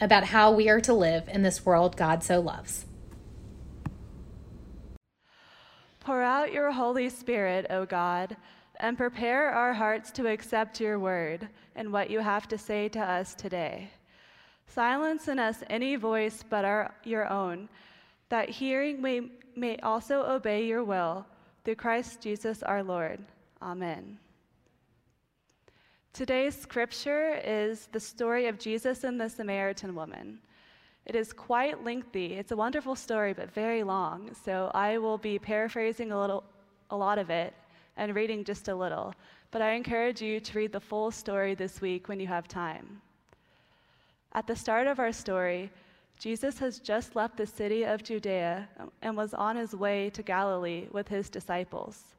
about how we are to live in this world God so loves. Pour out your Holy Spirit, O God, and prepare our hearts to accept your word and what you have to say to us today. Silence in us any voice but our, your own, that hearing we may also obey your will, through Christ Jesus our Lord. Amen. Today's scripture is the story of Jesus and the Samaritan woman. It is quite lengthy. It's a wonderful story, but very long. So I will be paraphrasing a little, a lot of it, and reading just a little. But I encourage you to read the full story this week when you have time. At the start of our story, Jesus has just left the city of Judea and was on his way to Galilee with his disciples.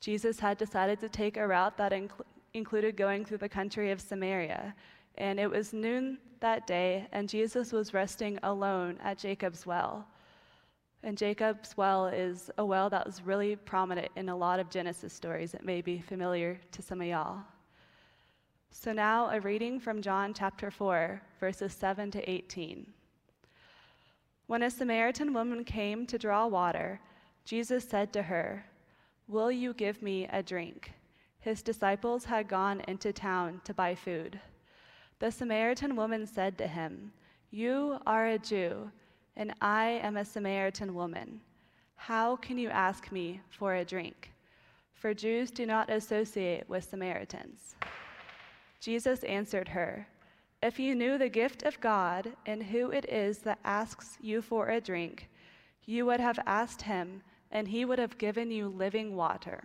Jesus had decided to take a route that inc- included going through the country of Samaria, and it was noon that day, and Jesus was resting alone at Jacob's well. And Jacob's well is a well that was really prominent in a lot of Genesis stories. It may be familiar to some of y'all. So now a reading from John chapter 4, verses 7 to 18. When a Samaritan woman came to draw water, Jesus said to her, Will you give me a drink? His disciples had gone into town to buy food. The Samaritan woman said to him, You are a Jew, and I am a Samaritan woman. How can you ask me for a drink? For Jews do not associate with Samaritans. Jesus answered her, If you knew the gift of God and who it is that asks you for a drink, you would have asked him, and he would have given you living water.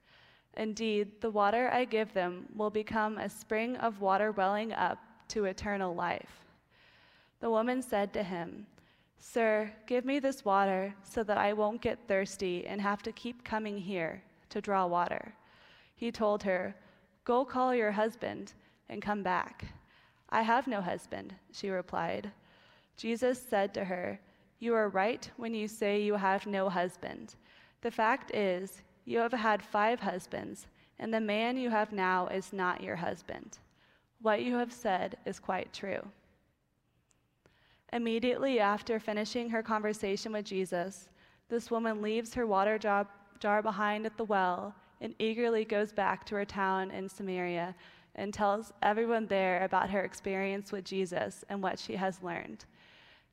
Indeed, the water I give them will become a spring of water welling up to eternal life. The woman said to him, Sir, give me this water so that I won't get thirsty and have to keep coming here to draw water. He told her, Go call your husband and come back. I have no husband, she replied. Jesus said to her, You are right when you say you have no husband. The fact is, you have had five husbands, and the man you have now is not your husband. What you have said is quite true. Immediately after finishing her conversation with Jesus, this woman leaves her water jar, jar behind at the well and eagerly goes back to her town in Samaria and tells everyone there about her experience with Jesus and what she has learned.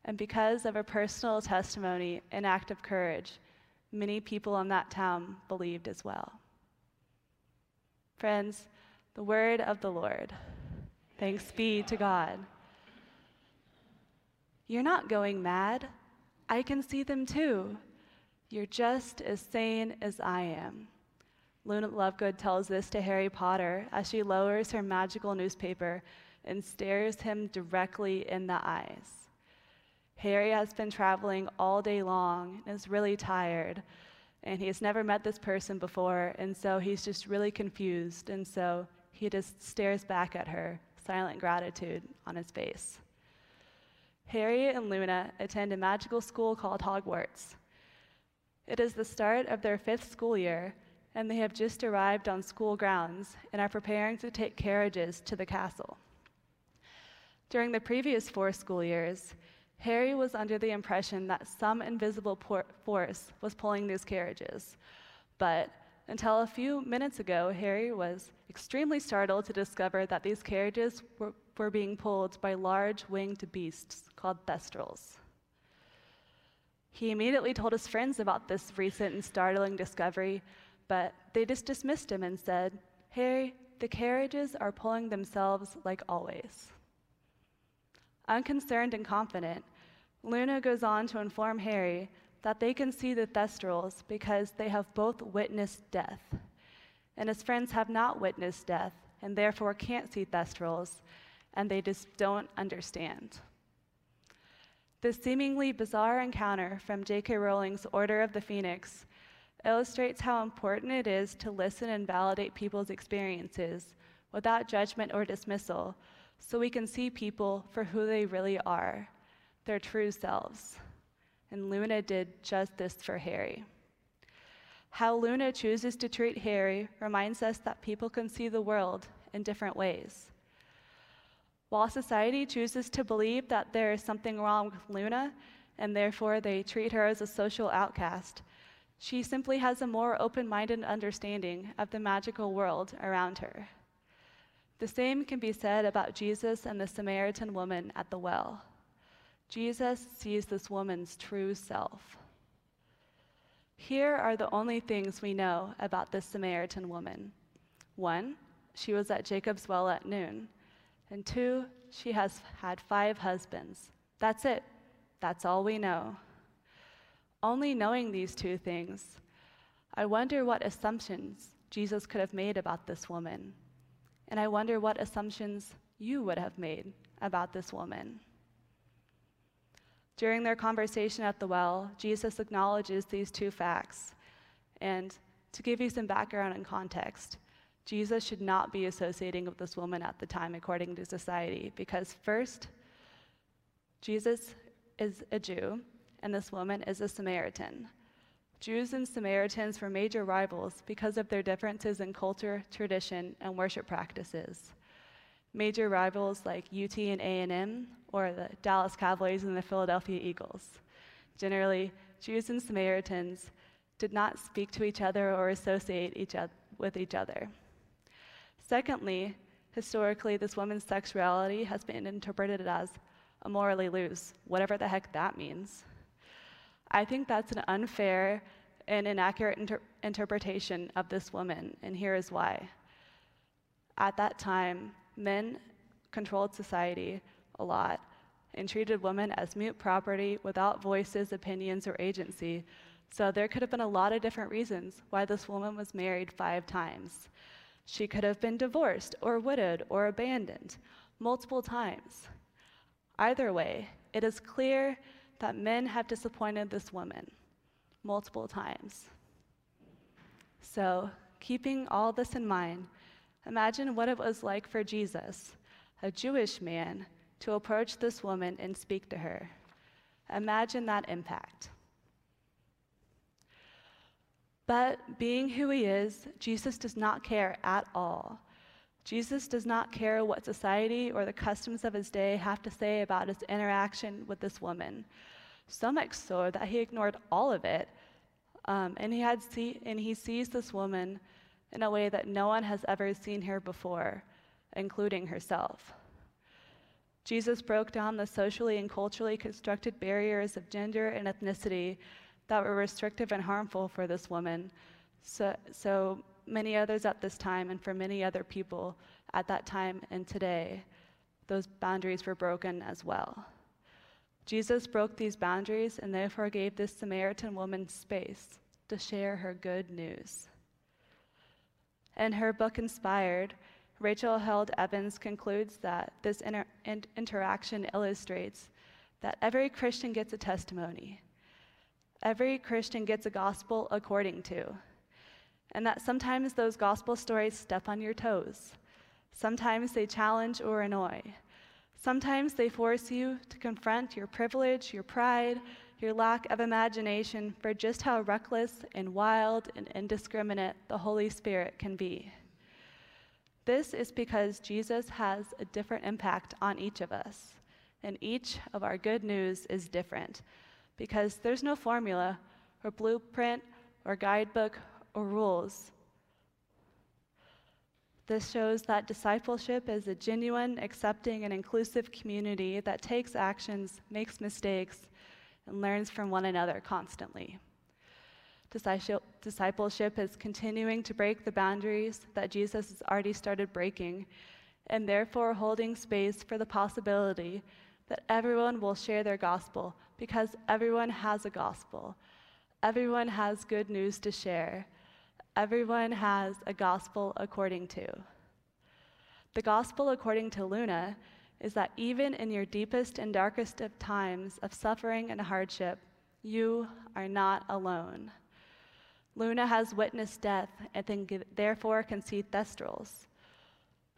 And because of her personal testimony and act of courage, many people in that town believed as well. Friends, the word of the Lord. Thanks be to God. You're not going mad. I can see them too. You're just as sane as I am. Luna Lovegood tells this to Harry Potter as she lowers her magical newspaper and stares him directly in the eyes. Harry has been traveling all day long and is really tired, and he has never met this person before, and so he's just really confused, and so he just stares back at her, silent gratitude on his face. Harry and Luna attend a magical school called Hogwarts. It is the start of their fifth school year, and they have just arrived on school grounds and are preparing to take carriages to the castle. During the previous four school years, Harry was under the impression that some invisible force was pulling these carriages. But until a few minutes ago, Harry was extremely startled to discover that these carriages were, were being pulled by large winged beasts called thestrals. He immediately told his friends about this recent and startling discovery, but they just dismissed him and said, Harry, the carriages are pulling themselves like always. Unconcerned and confident, Luna goes on to inform Harry that they can see the Thestrals because they have both witnessed death. And his friends have not witnessed death and therefore can't see Thestrals, and they just don't understand. This seemingly bizarre encounter from J.K. Rowling's Order of the Phoenix illustrates how important it is to listen and validate people's experiences without judgment or dismissal so we can see people for who they really are, their true selves. And Luna did just this for Harry. How Luna chooses to treat Harry reminds us that people can see the world in different ways. While society chooses to believe that there is something wrong with Luna, and therefore they treat her as a social outcast, she simply has a more open minded understanding of the magical world around her. The same can be said about Jesus and the Samaritan woman at the well. Jesus sees this woman's true self. Here are the only things we know about this Samaritan woman. One, she was at Jacob's well at noon. And two, she has had five husbands. That's it. That's all we know. Only knowing these two things, I wonder what assumptions Jesus could have made about this woman. And I wonder what assumptions you would have made about this woman. During their conversation at the well, Jesus acknowledges these two facts. And to give you some background and context, Jesus should not be associating with this woman at the time according to society, because first, Jesus is a Jew, and this woman is a Samaritan. Jews and Samaritans were major rivals because of their differences in culture, tradition, and worship practices. Major rivals like UT and A&M or the Dallas Cowboys and the Philadelphia Eagles. Generally, Jews and Samaritans did not speak to each other or associate each with each other. Secondly, historically, this woman's sexuality has been interpreted as a morally loose, whatever the heck that means. I think that's an unfair and inaccurate inter- interpretation of this woman, and here is why. At that time, men controlled society a lot and treated women as mute property without voices, opinions, or agency. So there could have been a lot of different reasons why this woman was married five times. She could have been divorced or widowed or abandoned multiple times. Either way, it is clear that men have disappointed this woman multiple times. So, keeping all this in mind, imagine what it was like for Jesus, a Jewish man, to approach this woman and speak to her. Imagine that impact. But being who he is, Jesus does not care at all. Jesus does not care what society or the customs of his day have to say about his interaction with this woman so much so that he ignored all of it. Um, and, he had see, and he sees this woman in a way that no one has ever seen her before, including herself. Jesus broke down the socially and culturally constructed barriers of gender and ethnicity that were restrictive and harmful for this woman. So, so many others at this time, and for many other people at that time and today, those boundaries were broken as well. Jesus broke these boundaries and therefore gave this Samaritan woman space to share her good news. In her book Inspired, Rachel Held Evans concludes that this inter- in- interaction illustrates that every Christian gets a testimony. Every Christian gets a gospel according to. And that sometimes those gospel stories step on your toes. Sometimes they challenge or annoy. Sometimes they force you to confront your privilege, your pride, your lack of imagination for just how reckless and wild and indiscriminate the Holy Spirit can be. This is because Jesus has a different impact on each of us, and each of our good news is different because there's no formula or blueprint or guidebook or rules this shows that discipleship is a genuine, accepting, and inclusive community that takes actions, makes mistakes, and learns from one another constantly. Discipleship is continuing to break the boundaries that Jesus has already started breaking, and therefore holding space for the possibility that everyone will share their gospel because everyone has a gospel. Everyone has good news to share. Everyone has a gospel according to. The gospel according to Luna is that even in your deepest and darkest of times of suffering and hardship, you are not alone. Luna has witnessed death and therefore can see thestrals.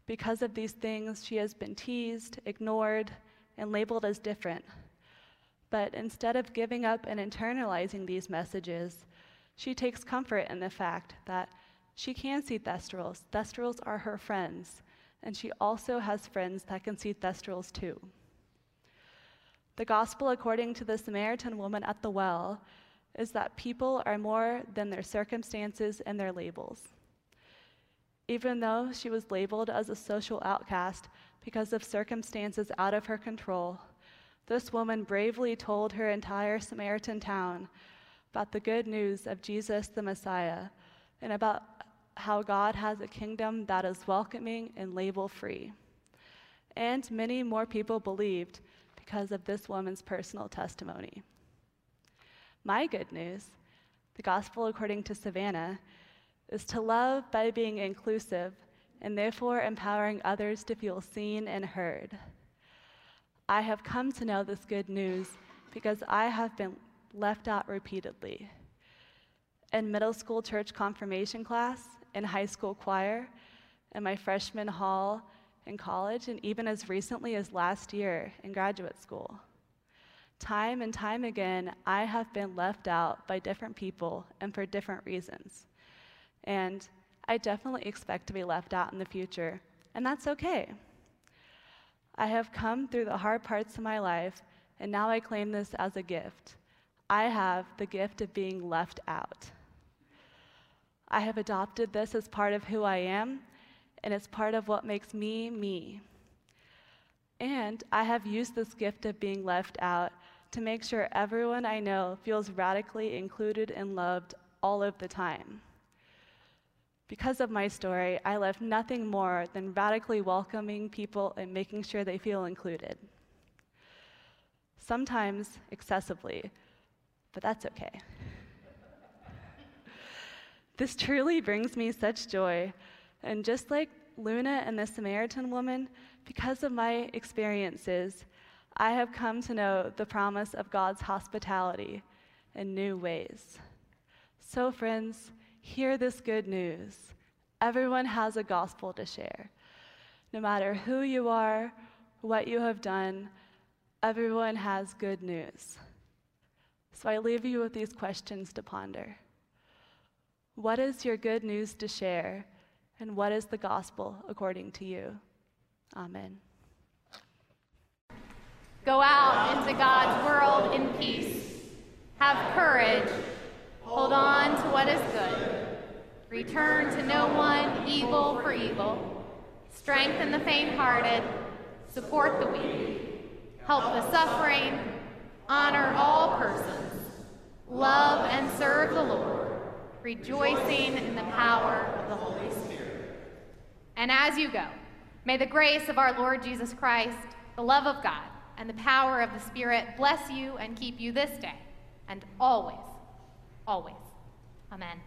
Because of these things, she has been teased, ignored, and labeled as different. But instead of giving up and internalizing these messages, she takes comfort in the fact that she can see thestrals. Thestrals are her friends, and she also has friends that can see thestrals too. The gospel, according to the Samaritan woman at the well, is that people are more than their circumstances and their labels. Even though she was labeled as a social outcast because of circumstances out of her control, this woman bravely told her entire Samaritan town about the good news of Jesus the Messiah and about how God has a kingdom that is welcoming and label free. And many more people believed because of this woman's personal testimony. My good news, the gospel according to Savannah, is to love by being inclusive and therefore empowering others to feel seen and heard. I have come to know this good news because I have been left out repeatedly. In middle school church confirmation class, in high school choir, in my freshman hall in college, and even as recently as last year in graduate school. Time and time again, I have been left out by different people and for different reasons. And I definitely expect to be left out in the future, and that's okay. I have come through the hard parts of my life, and now I claim this as a gift. I have the gift of being left out. I have adopted this as part of who I am, and it's part of what makes me me. And I have used this gift of being left out to make sure everyone I know feels radically included and loved all of the time. Because of my story, I left nothing more than radically welcoming people and making sure they feel included. Sometimes excessively, but that's okay. this truly brings me such joy. And just like Luna and the Samaritan woman, because of my experiences, I have come to know the promise of God's hospitality in new ways. So, friends, hear this good news. Everyone has a gospel to share. No matter who you are, what you have done, everyone has good news. So I leave you with these questions to ponder. What is your good news to share, and what is the gospel according to you? Amen. Go out into God's world in peace. Have courage. Hold on to what is good. Return to no one evil for evil. Strengthen the faint hearted. Support the weak. Help the suffering. Honor all persons. Love and serve the Lord, rejoicing in the power of the Holy Spirit. And as you go, may the grace of our Lord Jesus Christ, the love of God, and the power of the Spirit bless you and keep you this day and always, always. Amen.